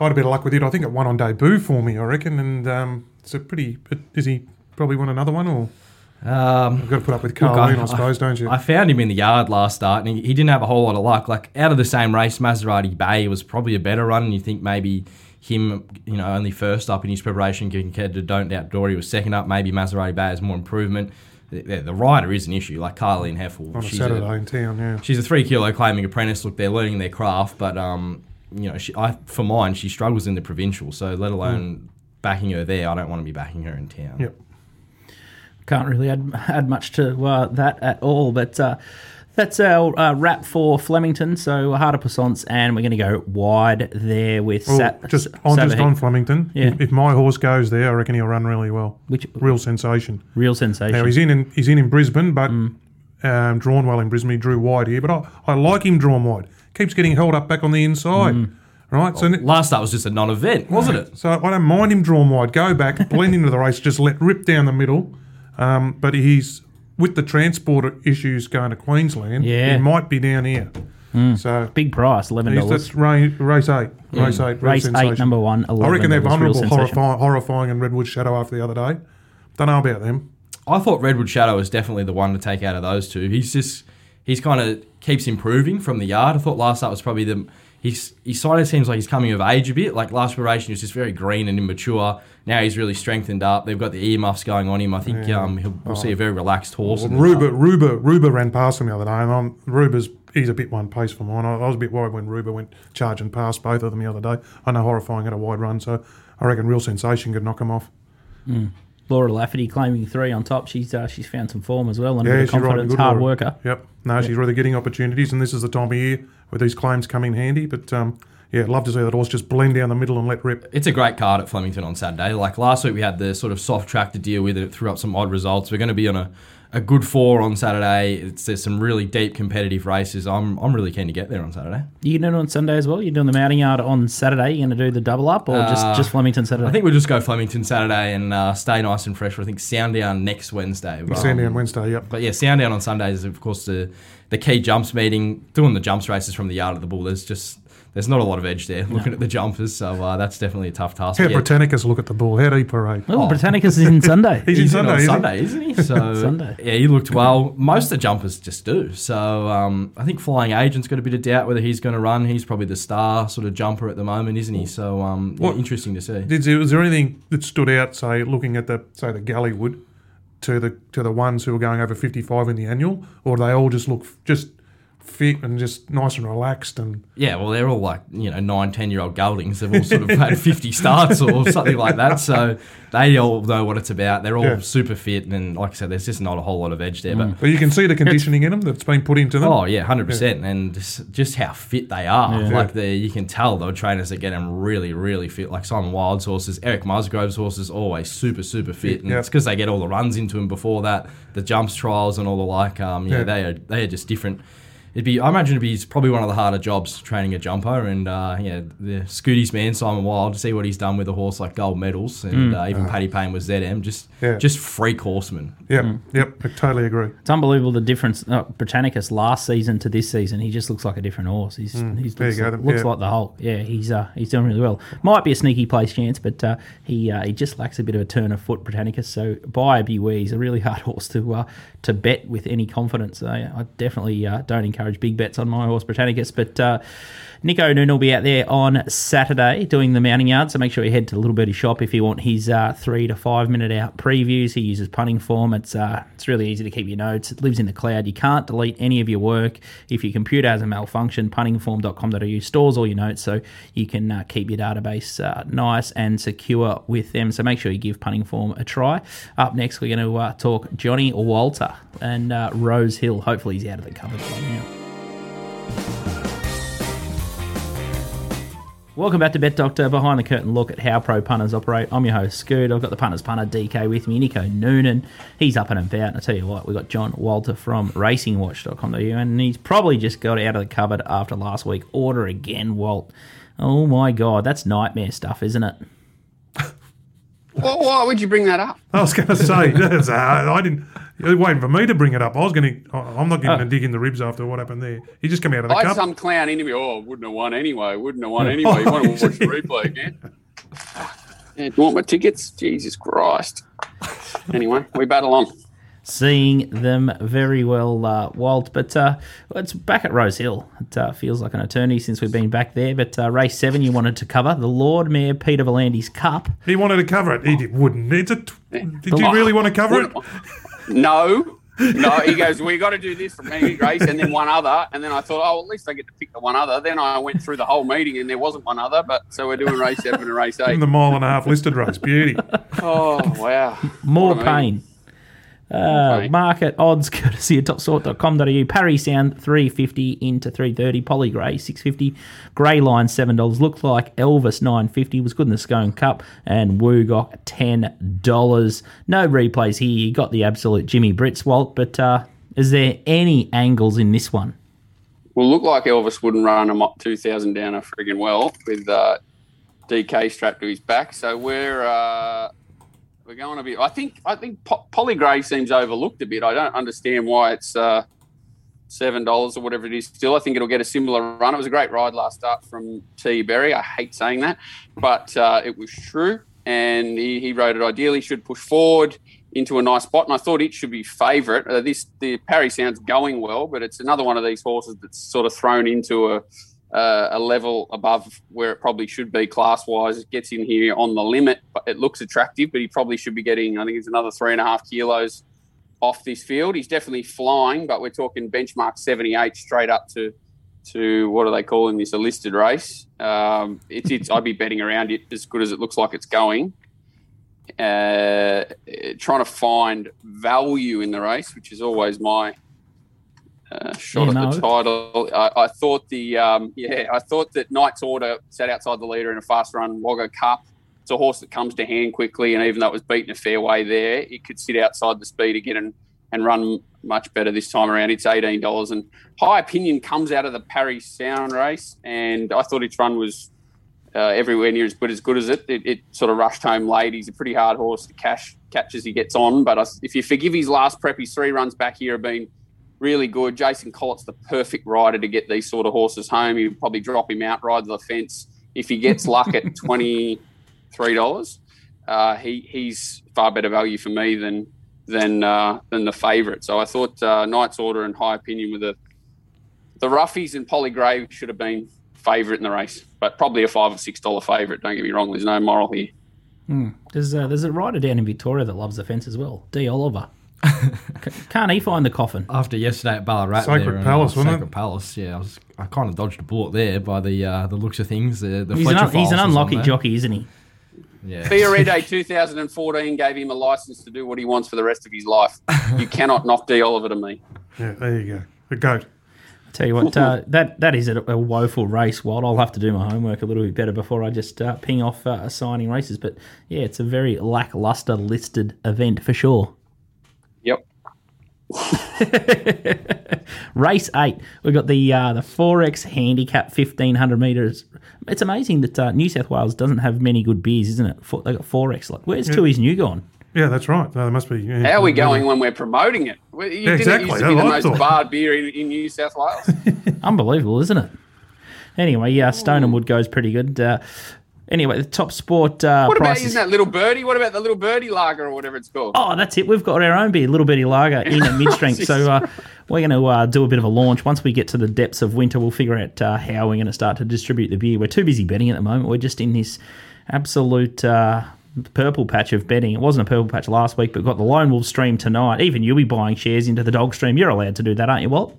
C: I had a bit of luck with it. I think it won on debut for me, I reckon. And um, it's a pretty, is he probably won another one or?
D: um,
C: You've got to put up with
D: Look,
C: Carleen, I, suppose, don't you?
D: I found him in the yard last start, and he, he didn't have a whole lot of luck. Like out of the same race, Maserati Bay was probably a better run, and you think maybe him, you know, only first up in his preparation compared to Don't Doubt Dory was second up. Maybe Maserati Bay has more improvement. The, the, the rider is an issue, like Carleen Hefel.
C: on a
D: she's
C: Saturday
D: a,
C: in town, yeah.
D: she's a three kilo claiming apprentice. Look, they're learning their craft, but um, you know, she, I for mine, she struggles in the provincial. So let alone backing her there, I don't want to be backing her in town.
C: Yep.
B: Can't really add, add much to uh, that at all, but uh, that's our uh, wrap for Flemington. So Harder Puissance, and we're going to go wide there with
C: Well,
B: Sat-
C: just on just on Flemington.
B: Yeah.
C: If, if my horse goes there, I reckon he'll run really well.
B: Which-
C: real sensation.
B: real sensation.
C: Now he's in, in he's in in Brisbane, but
B: Mm.
C: um, drawn well in Brisbane. He drew wide here, but I, I like him drawn wide. Keeps getting held up back on the inside,
B: Mm.
C: right? So
D: Last start was just a non-event, wasn't it?
C: so I don't mind him drawn wide. Go back, blend into the race, just let rip down the middle. Um, but he's with the transport issues going to Queensland.
B: Yeah.
C: he might be down here. Hmm. So
B: Big price, eleven dollars.
C: that's race, race eight. Race eight. real
B: Race eight, number one,
C: I reckon they're vulnerable, horrifying, horrifying, and Redwood Shadow after the other day. Don't know about them.
D: I thought Redwood Shadow was definitely the one to take out of those two. He's just he's kind of keeps improving from the yard. I thought last start was probably the he's he sort of seems like he's coming of age a bit. Like last preparation, he was just very green and immature. Now he's really strengthened up. They've got the earmuffs going on him. I think um, he'll, we'll see a very relaxed horse. in Ruber,
C: Ruber, Ruba, Ruba ran past him the other day, and I'm, Ruba's he's a bit one pace for mine. I, I was a bit worried when Ruber went charging past both of them the other day. I know horrifying at a wide run, so I reckon real sensation could knock him off.
B: Laura Lafferty claiming three on top. She's uh, she's found some form as well and a
C: Yeah,
B: bit of
C: she's riding
B: confidence,
C: good.
B: hard
C: Laura.
B: worker.
C: Yep. No, she's really getting opportunities, and this is the time of year where these claims come in handy. But um, yeah, love to see that horse just blend down the middle and let rip.
D: It's a great card at Flemington on Saturday. Like last week, we had the sort of soft track to deal with. It threw up some odd results. We're going to be on a, a good four on Saturday. It's, there's some really deep competitive races. I'm, I'm really keen to get there on Saturday.
B: You doing it on Sunday as well? You're doing the mounting yard on Saturday. You're going to do the double up or just
D: Uh,
B: just Flemington Saturday?
D: I think we'll just go Flemington Saturday and uh, stay nice and fresh. for, I think Sandown next Wednesday. But,
C: Sandy
D: um,
C: on Wednesday. Yep.
D: But yeah, Sandown on Sundays is of course the the key jumps meeting. Doing the jumps races from the yard of the bull. There's just there's not a lot of edge there looking at the jumpers. So uh, that's definitely a tough task.
C: How
D: Yeah.
C: Britannicus look at the bull? How'd he parade?
B: Oh, Britannicus is in Sunday.
C: He's,
D: He's
C: in
D: in
C: Sunday, is he?
D: Sunday, isn't he? So
B: Sunday.
D: yeah, he looked well. Most of the jumpers just do. So um, I think Flying Agent's got a bit of doubt whether he's going to run. He's probably the star sort of jumper at the moment, isn't he? So um, yeah, interesting to see.
C: Did there, was there anything that stood out, say, looking at the say the Galleywood, to the to the ones who are going over fifty five in the annual, or do they all just look just fit and just nice and relaxed and
D: Yeah, well, they're all like, you know, nine, 10 year old geldings. They've all sort of had 50 starts or something like that. So they all know what it's about. They're all
C: Yeah.
D: super fit. And like I said, there's just not a whole lot of edge there. But
C: but you can see the conditioning in them that's been put into them.
D: Oh yeah, hundred percent, and just, just how fit they are. Like they, you can tell the trainers that get them really, really fit. Like Simon Wild's horses, Eric Musgrove's horses, always super, super fit, and
C: Yeah.
D: it's because they get all the runs into them before that, the jumps trials and all the like. Um, yeah,
C: Yeah.
D: they are they are just different. It'd be, I imagine, it'd be probably one of the harder jobs training a jumper, and uh, yeah, the Scooties man Simon Wild to see what he's done with a horse like Gold Medals, and uh, even Paddy Payne was ZM, just
C: Yeah.
D: just freak horseman.
C: Yep,
B: Mm.
C: yep, I totally agree.
B: It's unbelievable the difference. Uh, Britannicus last season to this season, he just looks like a different horse. He's, he's
C: Hmm. There
B: looks,
C: you go,
B: like, looks
C: yeah.
B: like the Hulk. Yeah, he's uh, he's doing really well. Might be a sneaky place chance, but uh, he uh, he just lacks a bit of a turn of foot. Britannicus, so buyer beware. He's a really hard horse to uh, to bet with any confidence. Uh, I definitely uh, don't encourage big bets on my horse Britannicus, but. Uh, Nico Noon will be out there on Saturday doing the mounting yard, so make sure you head to Little Birdie shop if you want his uh, three to five minute out previews. He uses punting form. It's uh, it's really easy to keep your notes. It lives in the cloud. You can't delete any of your work. If your computer has a malfunction, puntingform.com.au stores all your notes, so you can uh, keep your database uh, nice and secure with them. So make sure you give punting form a try. Up next, we're going to uh, talk Johnny Walter and uh, Rose Hill. Hopefully, he's out of the cupboard by now. Welcome back to Bet Doctor, behind the curtain look at how pro punters operate. I'm your host, Scoot. I've got the punters punter DK with me, Nico Noonan. He's up and about. And I tell you what, we've got John Walter from racingwatch.com.au, and he's probably just got out of the cupboard after last week. Order again, Walt. Oh my God, that's nightmare stuff, isn't it?
F: Well, why would you bring that up?
C: I was going to say, that's, uh, I didn't. You're waiting for me to bring it up. I was going to. I'm not going
B: to
C: a dig in the ribs after what happened there. He just came out of the
F: I had
C: cup.
F: some clown interview. Oh, wouldn't have won anyway. Wouldn't have won anyway. You want to watch the replay again? Yeah, do you want my tickets? Jesus Christ. Anyway, we battle on.
B: Seeing them very well, uh, Walt. But uh, it's back at Rose Hill. It uh, feels like an eternity since we've been back there. But uh, race seven, you wanted to cover the Lord Mayor Peter Volandi's Cup.
C: He wanted to cover it. He did, wouldn't. It's a. T- did you really want to cover it?
F: No. No, he goes, we got to do this from any race and then one other. And then I thought, oh, at least I get to pick the one other. Then I went through the whole meeting and there wasn't one other. But so we're doing race seven and race eight.
C: In the mile and a half listed race. Beauty.
F: Oh, wow.
B: More
F: What a
B: pain. Uh,
F: pain.
B: market odds courtesy of topsport.com.au. Parry Sound 350 into 330. Polly Grey 650. Grey Line $7. Looked like Elvis 950 was good in the Scone Cup. And Woogok $10. No replays here. You got the absolute Jimmy Brits, Walt. But uh, is there any angles in this one?
F: Well, look like Elvis wouldn't run a 2000 down a friggin' well with uh, DK strapped to his back. So we're uh, we're going to be. I think I think Po- Polygray seems overlooked a bit. I don't understand why it's uh, seven dollars or whatever it is. Still, I think it'll get a similar run. It was a great ride last start from T Berry. I hate saying that, but uh, it was true, and he, he rode it ideally. Should push forward into a nice spot, and I thought it should be favourite. Uh, this the Parry sounds going well, but it's another one of these horses that's sort of thrown into a uh, a level above where it probably should be class wise. It gets in here on the limit, but it looks attractive. But he probably should be getting, I think it's another three and a half kilos off this field. He's definitely flying, but we're talking benchmark 78 straight up to to what do they call in this a listed race. Um, it's, it's I'd be betting around it as good as it looks like it's going. Uh, trying to find value in the race, which is always my uh, shot
B: Yeah,
F: at the title. I, I thought the um, yeah, I thought that Knight's Order sat outside the leader in a fast run Wagga Cup. It's a horse that comes to hand quickly, and even though it was beaten a fair way there, it could sit outside the speed again and, and run much better this time around. It's eighteen dollars, and high opinion comes out of the Parry Sound race, and I thought its run was uh, everywhere near as good as good as it. it. It sort of rushed home late. He's a pretty hard horse to cash catch as he gets on, but I, if you forgive his last prep, his three runs back here have been really good. Jason Collett's the perfect rider to get these sort of horses home. You probably drop him out, ride the fence. If he gets luck at twenty three dollars, uh, he he's far better value for me than than uh, than the favourite. So I thought uh, Knight's Order and High Opinion with the the roughies and Polygray should have been favourite in the race, but probably a five or six dollar favourite. Don't get me wrong. There's no moral here.
B: There's uh, there's a rider down in Victoria that loves the fence as well. D Oliver. C- Can't he find the coffin?
D: After yesterday at Ballarat,
C: Sacred
D: there, and,
C: Palace,
D: uh,
C: wasn't
D: Sacred
C: it?
D: Palace. Yeah, I was. I kind of dodged a bullet there by the uh, the looks of things. The, the
B: He's an, un- he's an
D: Files was on
B: unlucky jockey, isn't he?
D: Yeah.
F: Fiorente 2014 gave him a license to do what he wants for the rest of his life. You cannot knock D Oliver to me.
C: Yeah, there you go. The goat.
B: Tell you what, uh, that that is a, a woeful race. Wild, I'll have to do my homework a little bit better before I just uh, ping off uh, assigning races. But yeah, it's a very lackluster listed event for sure.
F: Yep.
B: Race eight, we've got the uh, the four X handicap fifteen hundred meters. It's amazing that uh, New South Wales doesn't have many good beers, isn't it? Four, they got four X. Like, where's Tooheys New gone?
C: Yeah, that's right. No, there must be. Yeah,
F: How are we
C: yeah.
F: going when we're promoting it? Well, You
C: Yeah,
F: didn't
C: exactly.
F: used to be the
C: That's what I
F: most
C: thought.
F: barred beer in, in New South Wales.
B: Unbelievable, isn't it? Anyway, yeah, Stone and Wood goes pretty good. Uh, anyway, the top sport uh,
F: What about
B: prices.
F: isn't that little birdie? What about the little birdie lager or whatever it's called?
B: Oh, that's it. We've got our own beer, Little birdie Lager, in at mid strength. so uh, we're going to uh, do a bit of a launch. Once we get to the depths of winter, we'll figure out uh, how we're going to start to distribute the beer. We're too busy betting at the moment. We're just in this absolute uh, purple patch of betting. It wasn't a purple patch last week, but got the Lone Wolf stream tonight. Even you'll be buying shares into the dog stream. You're allowed to do that, aren't you, Walt?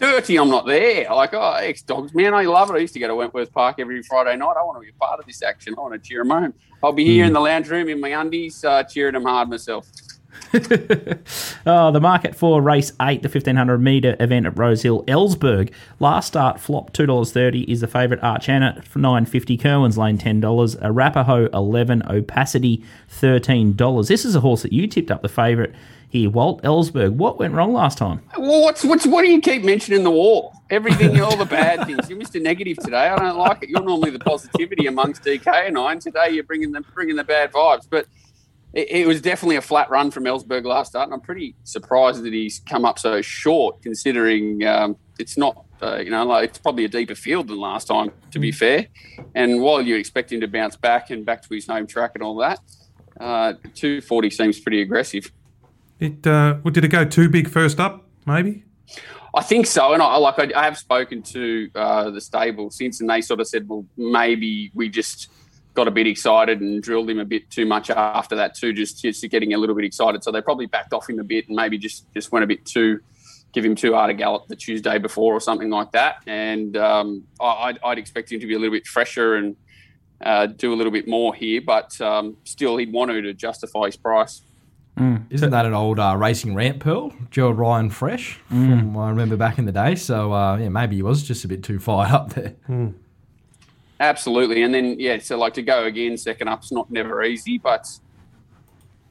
F: Dirty, I'm not there. Like, oh, ex dogs, man, I love it. I used to go to Wentworth Park every Friday night. I want to be a part of this action. I want to cheer them home. I'll be here in the lounge room in my undies, uh, cheering them hard myself.
B: Oh, the market for race eight, the 1500 metre event at Rosehill, Ellsberg. Last start flop $2.30 is the favourite Arch Anna for $9.50. Kerwin's Lane $10. Arapaho 11 Opacity $13. This is a horse that you tipped up the favourite here, Walt Ellsberg. What went wrong last time?
F: Well, what's what's what do you keep mentioning the war? Everything, all the bad things. You're Mr. Negative today. I don't like it. You're normally the positivity amongst DK and I, and today you're bringing the bringing the bad vibes. But it, it was definitely a flat run from Ellsberg last start, and I'm pretty surprised that he's come up so short, considering um, it's not. Uh, you know, like it's probably a deeper field than last time, to be fair. And while you expect him to bounce back and back to his home track and all that, uh, 240 seems pretty aggressive.
C: It uh, did it go too big first up? Maybe.
F: I think so, and I like I, I have spoken to uh, the stable since, and they sort of said, well, maybe we just got a bit excited and drilled him a bit too much after that too, just just getting a little bit excited. So they probably backed off him a bit and maybe just just went a bit too, give him too hard a gallop the Tuesday before or something like that. And um, I, I'd, I'd expect him to be a little bit fresher and uh, do a little bit more here, but um, still he'd want to to justify his price.
D: Isn't that an old uh, racing rant pearl, Gerald Ryan Fresh from I remember back in the day? So uh, yeah, maybe he was just a bit too fired up there.
F: Absolutely, and then yeah, so like to go again, second up's not never easy, but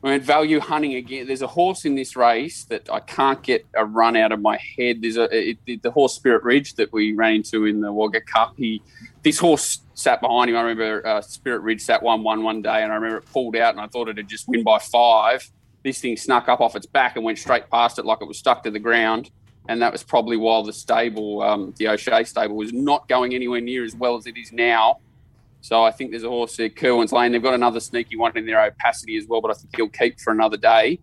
F: I mean value hunting again. There's a horse in this race that I can't get a run out of my head. There's a it, it- the horse Spirit Ridge that we ran into in the Wagga Cup. He this horse sat behind him. I remember uh, Spirit Ridge sat one one one day, and I remember it pulled out, and I thought it'd just win by five. This thing snuck up off its back and went straight past it like it was stuck to the ground and that was probably while the stable, um, the O'Shea stable, was not going anywhere near as well as it is now. So I think there's a horse there, Kerwin's Lane. They've got another sneaky one in their opacity as well, but I think he'll keep for another day.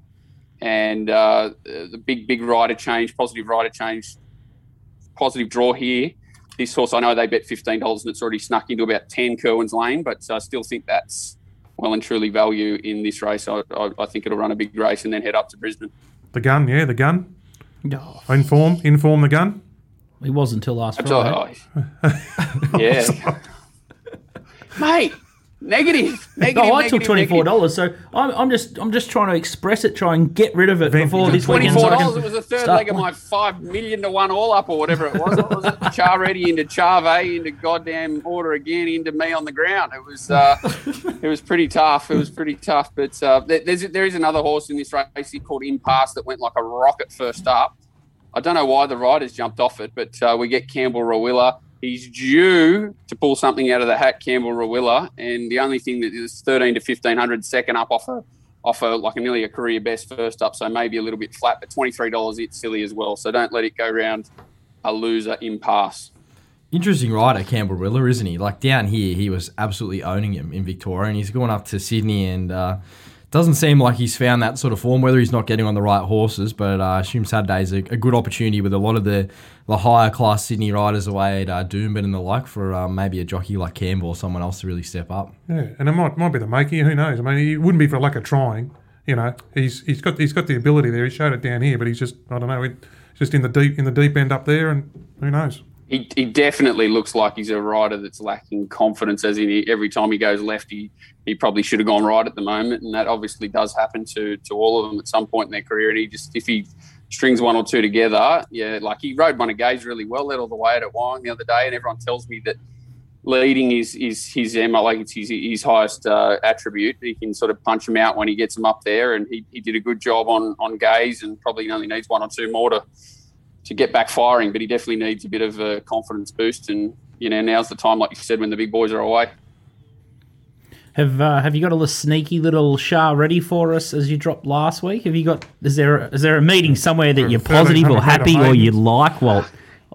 F: And uh, the big, big rider change, positive rider change, positive draw here. This horse, I know they bet fifteen dollars and it's already snuck into about ten Kerwin's Lane, but I still think that's well and truly value in this race. I, I, I think it'll run a big race and then head up to Brisbane.
C: The gun, yeah, the gun.
B: Oh,
C: Inform, inform the gun.
B: he was until last
F: That's
B: Friday.
F: right. yeah. Mate, negative. Negative.
B: No, I took twenty four dollars. so I'm, I'm just I'm just trying to express it, try and get rid of it before this weekend. Twenty four
F: dollars. It was a third leg of my five million to one all up or whatever it was. What was it? Charretti into Charve into goddamn order again into me on the ground. It was uh, it was pretty tough. It was pretty tough. But uh, there's there is another horse in this race here called Impasse that went like a rocket first up. I don't know why the riders jumped off it, but uh, we get Campbell Rawiller. He's due to pull something out of the hat, Campbell Rawiller, and the only thing that is thirteen to fifteen hundred second up off a offer like a nearly a career best first up, so maybe a little bit flat, but twenty three dollars it's silly as well. So don't let it go round a loser impasse.
D: Interesting rider, Campbell Riller, isn't he? Like down here, he was absolutely owning him in Victoria, and he's going up to Sydney, and uh, doesn't seem like he's found that sort of form. Whether he's not getting on the right horses, but uh, I assume Saturday's a, a good opportunity with a lot of the, the higher class Sydney riders away at uh, Doomben and the like for um, maybe a jockey like Campbell or someone else to really step up.
C: Yeah, and it might might be the making. Who knows? I mean, it wouldn't be for lack of trying. You know, he's he's got he's got the ability there. He showed it down here, but he's just I don't know. It, just in the deep in the deep end up there, and who knows?
F: He, he definitely looks like he's a rider that's lacking confidence. As in, every time he goes left, he, he probably should have gone right at the moment, and that obviously does happen to to all of them at some point in their career. And he just if he strings one or two together, yeah, like he rode one of Gaze really well, led all the way at Wyong the other day, and everyone tells me that leading is is his MO, like it's his, his highest uh, attribute. He can sort of punch him out when he gets him up there, and he, he did a good job on on Gaze, and probably only needs one or two more to to get back firing. But he definitely needs a bit of a confidence boost, and you know now's the time, like you said, when the big boys are away.
B: Have uh, Have you got a little sneaky little Shah ready for us as you dropped last week? Have you got? Is there is there a meeting somewhere that you're positive or happy or you like? Well,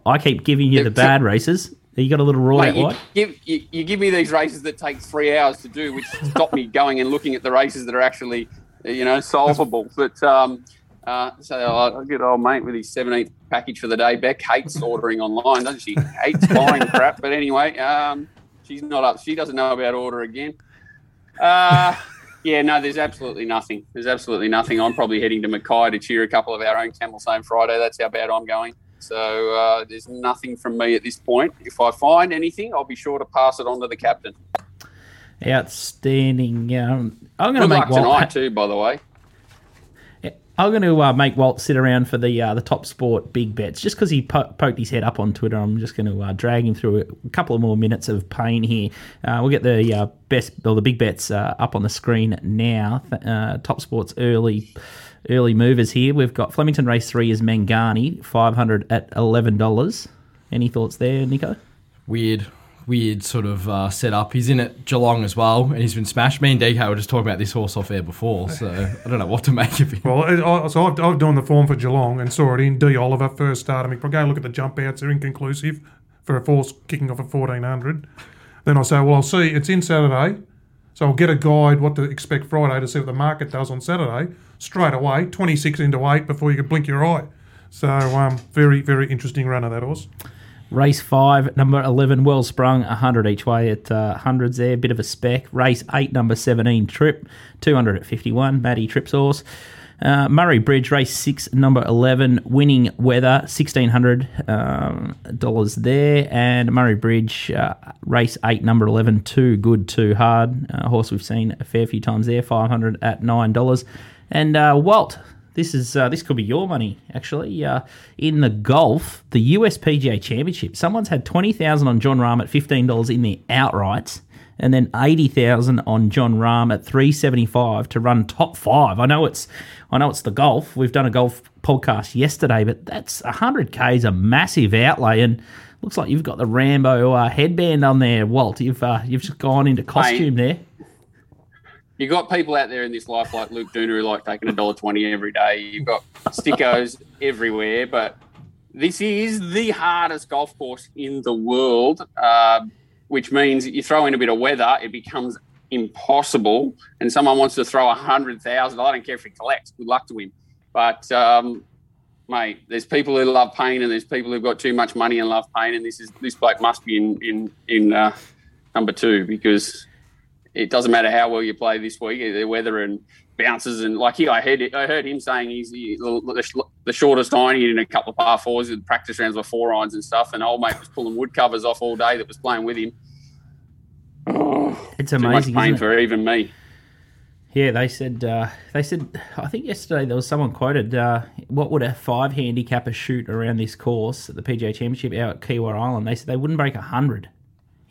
B: I keep giving you the bad races. Have you got a little rule
F: Mate,
B: out
F: you, give, you, you give me these races that take three hours to do, which stop me going and looking at the races that are actually, you know, solvable. But um, uh, so I get old mate with his 17th package for the day. Beck hates ordering online, doesn't she? Hates buying crap. But anyway, um, she's not up. She doesn't know about order again. Uh, yeah, no, there's absolutely nothing. There's absolutely nothing. I'm probably heading to Mackay to cheer a couple of our own camels home Friday. That's how bad I'm going. So uh, there's nothing from me at this point. If I find anything, I'll be sure to pass it on to the captain.
B: Outstanding. Um, I'm going to
F: Good
B: make
F: luck
B: Walt.
F: tonight too, by the way.
B: I'm going to uh, make Walt sit around for the uh, the top sport big bets just because he po- poked his head up on Twitter. I'm just going to uh, drag him through a couple of more minutes of pain here. Uh, we'll get the uh, best or the big bets uh, up on the screen now. Top sports early early movers here. We've got Flemington Race Three is Mangani, five hundred at eleven dollars. Any thoughts there, Nico?
D: Weird, weird sort of uh, setup. He's in at Geelong as well, and he's been smashed. Me and DK were just talking about this horse off air before, so I don't know what to make of him.
C: Well, I, so I've, I've done the form for Geelong and saw it in D. Oliver first start. I mean, go look at the jump outs; they're inconclusive for a force kicking off at fourteen hundred. Then I say, well, I'll see. It's in Saturday, so I'll get a guide what to expect Friday to see what the market does on Saturday. Straight away, twenty six into eight before you can blink your eye. So, um, very very interesting run of that horse.
B: Race five, number eleven, well sprung, hundred each way at uh, hundreds there, bit of a spec. Race eight, number seventeen, Trip, two hundred at fifty-one, Matty Trips horse. Uh, Murray Bridge, race six, number eleven, winning weather, sixteen hundred um, dollars there, and Murray Bridge, uh, race eight, number eleven, too good, too hard. Uh, horse we've seen a fair few times there, five hundred at nine dollars, and uh, Walt. This is uh, this could be your money actually. Uh, in the golf, the US PGA Championship, someone's had twenty thousand on Jon Rahm at fifteen dollars in the outright, and then eighty thousand on Jon Rahm at three seventy five to run top five. I know it's I know it's the golf. We've done a golf podcast yesterday, but that's hundred k is a massive outlay, and looks like you've got the Rambo uh, headband on there, Walt. You've uh, you've just gone into costume there.
F: You got people out there in this life like Luke Dooner who like taking a dollar twenty every day. You've got stickos everywhere, but this is the hardest golf course in the world, uh, which means you throw in a bit of weather, it becomes impossible. And someone wants to throw a hundred thousand. I don't care if he collects. Good luck to him. But um, mate, there's people who love pain, and there's people who've got too much money and love pain. And this is this bloke must be in in in uh, number two because it doesn't matter how well you play this week. The weather and bounces and like he, I heard I heard him saying he's the, the, the shortest iron he did in a couple of par fours with practice rounds with four irons and stuff. And old mate was pulling wood covers off all day that was playing with him.
B: It's
F: Too much
B: amazing.
F: pain
B: it?
F: for even me.
B: Yeah, they said. Uh, they said. I think yesterday there was someone quoted. Uh, what would a five handicapper shoot around this course at the PGA Championship out at Kiawah Island? They said they wouldn't break hundred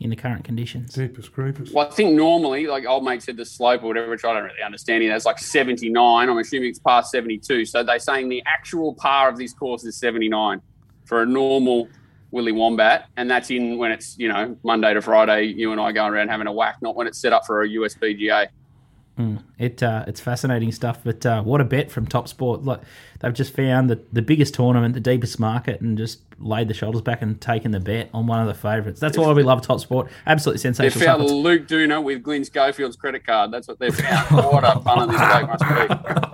B: in the current conditions.
C: Jeepers creepers.
F: Well, I think normally, like old mate said, the slope or whatever, which I don't really understand. That's like 79. I'm assuming it's past 72. So they're saying the actual par of this course is 79 for a normal Willy Wombat. And that's in when it's, you know, Monday to Friday, you and I going around having a whack, not when it's set up for a USPGA.
B: It uh, it's fascinating stuff. But uh, what a bet from Top Sport! Like they've just found the, the biggest tournament, the deepest market, and just laid the shoulders back and taken the bet on one of the favourites. That's why we love Top Sport. Absolutely sensational.
F: They found
B: stuff.
F: Luke Duna with Glenn Schofield's credit card. That's what they found. what a punter this bloke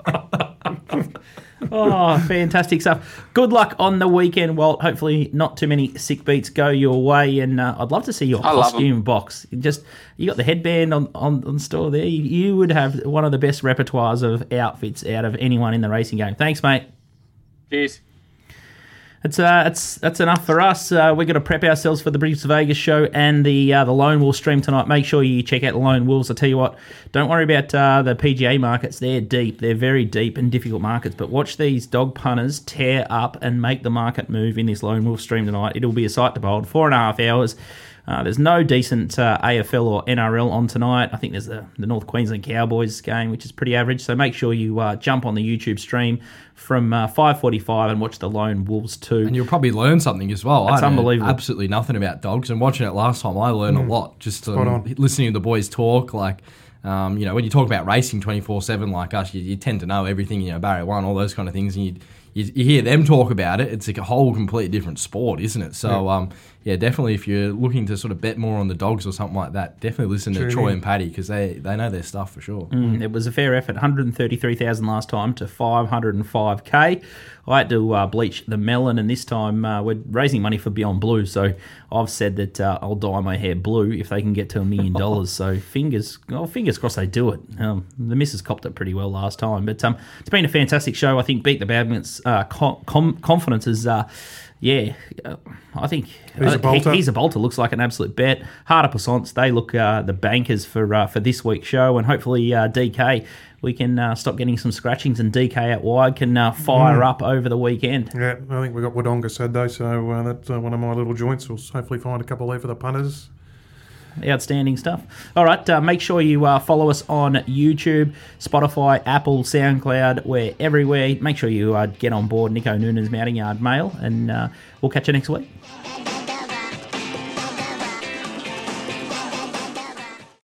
F: must be.
B: Oh, fantastic stuff. Good luck on the weekend. Well, hopefully not too many sick beats go your way. And uh, I'd love to see your
F: I
B: costume box. Just You got the headband on, on, on store there. You, you would have one of the best repertoires of outfits out of anyone in the racing game. Thanks, mate.
F: Cheers.
B: That's uh, that's that's enough for us. Uh, we're going to prep ourselves for the British Vegas show and the uh, the Lone Wolf stream tonight. Make sure you check out the Lone Wolves. I tell you what, don't worry about uh, the PGA markets. They're deep. They're very deep and difficult markets. But watch these dog punters tear up and make the market move in this Lone Wolf stream tonight. It'll be a sight to behold. Four and a half hours. Uh, there's no decent uh, AFL or NRL on tonight. I think there's the, the North Queensland Cowboys game, which is pretty average. So make sure you uh, jump on the YouTube stream from uh, 5:45 and watch the Lone Wolves too.
D: And you'll probably learn something as well.
B: That's
D: I know
B: unbelievable.
D: Absolutely nothing about dogs. And watching it last time, I learned a lot just um,
C: on.
D: listening to the boys talk. Like, um, you know, when you talk about racing 24 7 like us, you, you tend to know everything, you know, Barrier 1, all those kind of things. And you, you, you hear them talk about it. It's like a whole completely different sport, isn't it? So, yeah. Um, yeah, definitely if you're looking to sort of bet more on the dogs or something like that, definitely listen to
C: Tune
D: Troy and Paddy because they, they know their stuff for sure.
B: Mm, It was a fair effort. 133,000 last time to 505k. I had to uh, bleach the melon, and this time uh, we're raising money for Beyond Blue. So I've said that uh, I'll dye my hair blue if they can get to a million dollars. So fingers, well, fingers crossed they do it. Um, the missus copped it pretty well last time, but um, it's been a fantastic show. I think beat the Badminton's uh, com- confidence is. Yeah, uh, I think
C: He's a
B: uh,
C: bolter.
B: he's a bolter. Looks like an absolute bet. Harder Puissance, they look uh, the bankers for uh, for this week's show, and hopefully uh, DK we can uh, stop getting some scratchings, and DK out wide can uh, fire up over the weekend.
C: Yeah, I think we got Wodonga Saturday, so uh, that's uh, one of my little joints. We'll hopefully find a couple there for the punters.
B: Outstanding stuff. All right, uh, make sure you uh, follow us on YouTube, Spotify, Apple, SoundCloud. We're everywhere. Make sure you uh, get on board Nico Noonan's Mounting Yard Mail, and uh, we'll catch you next week.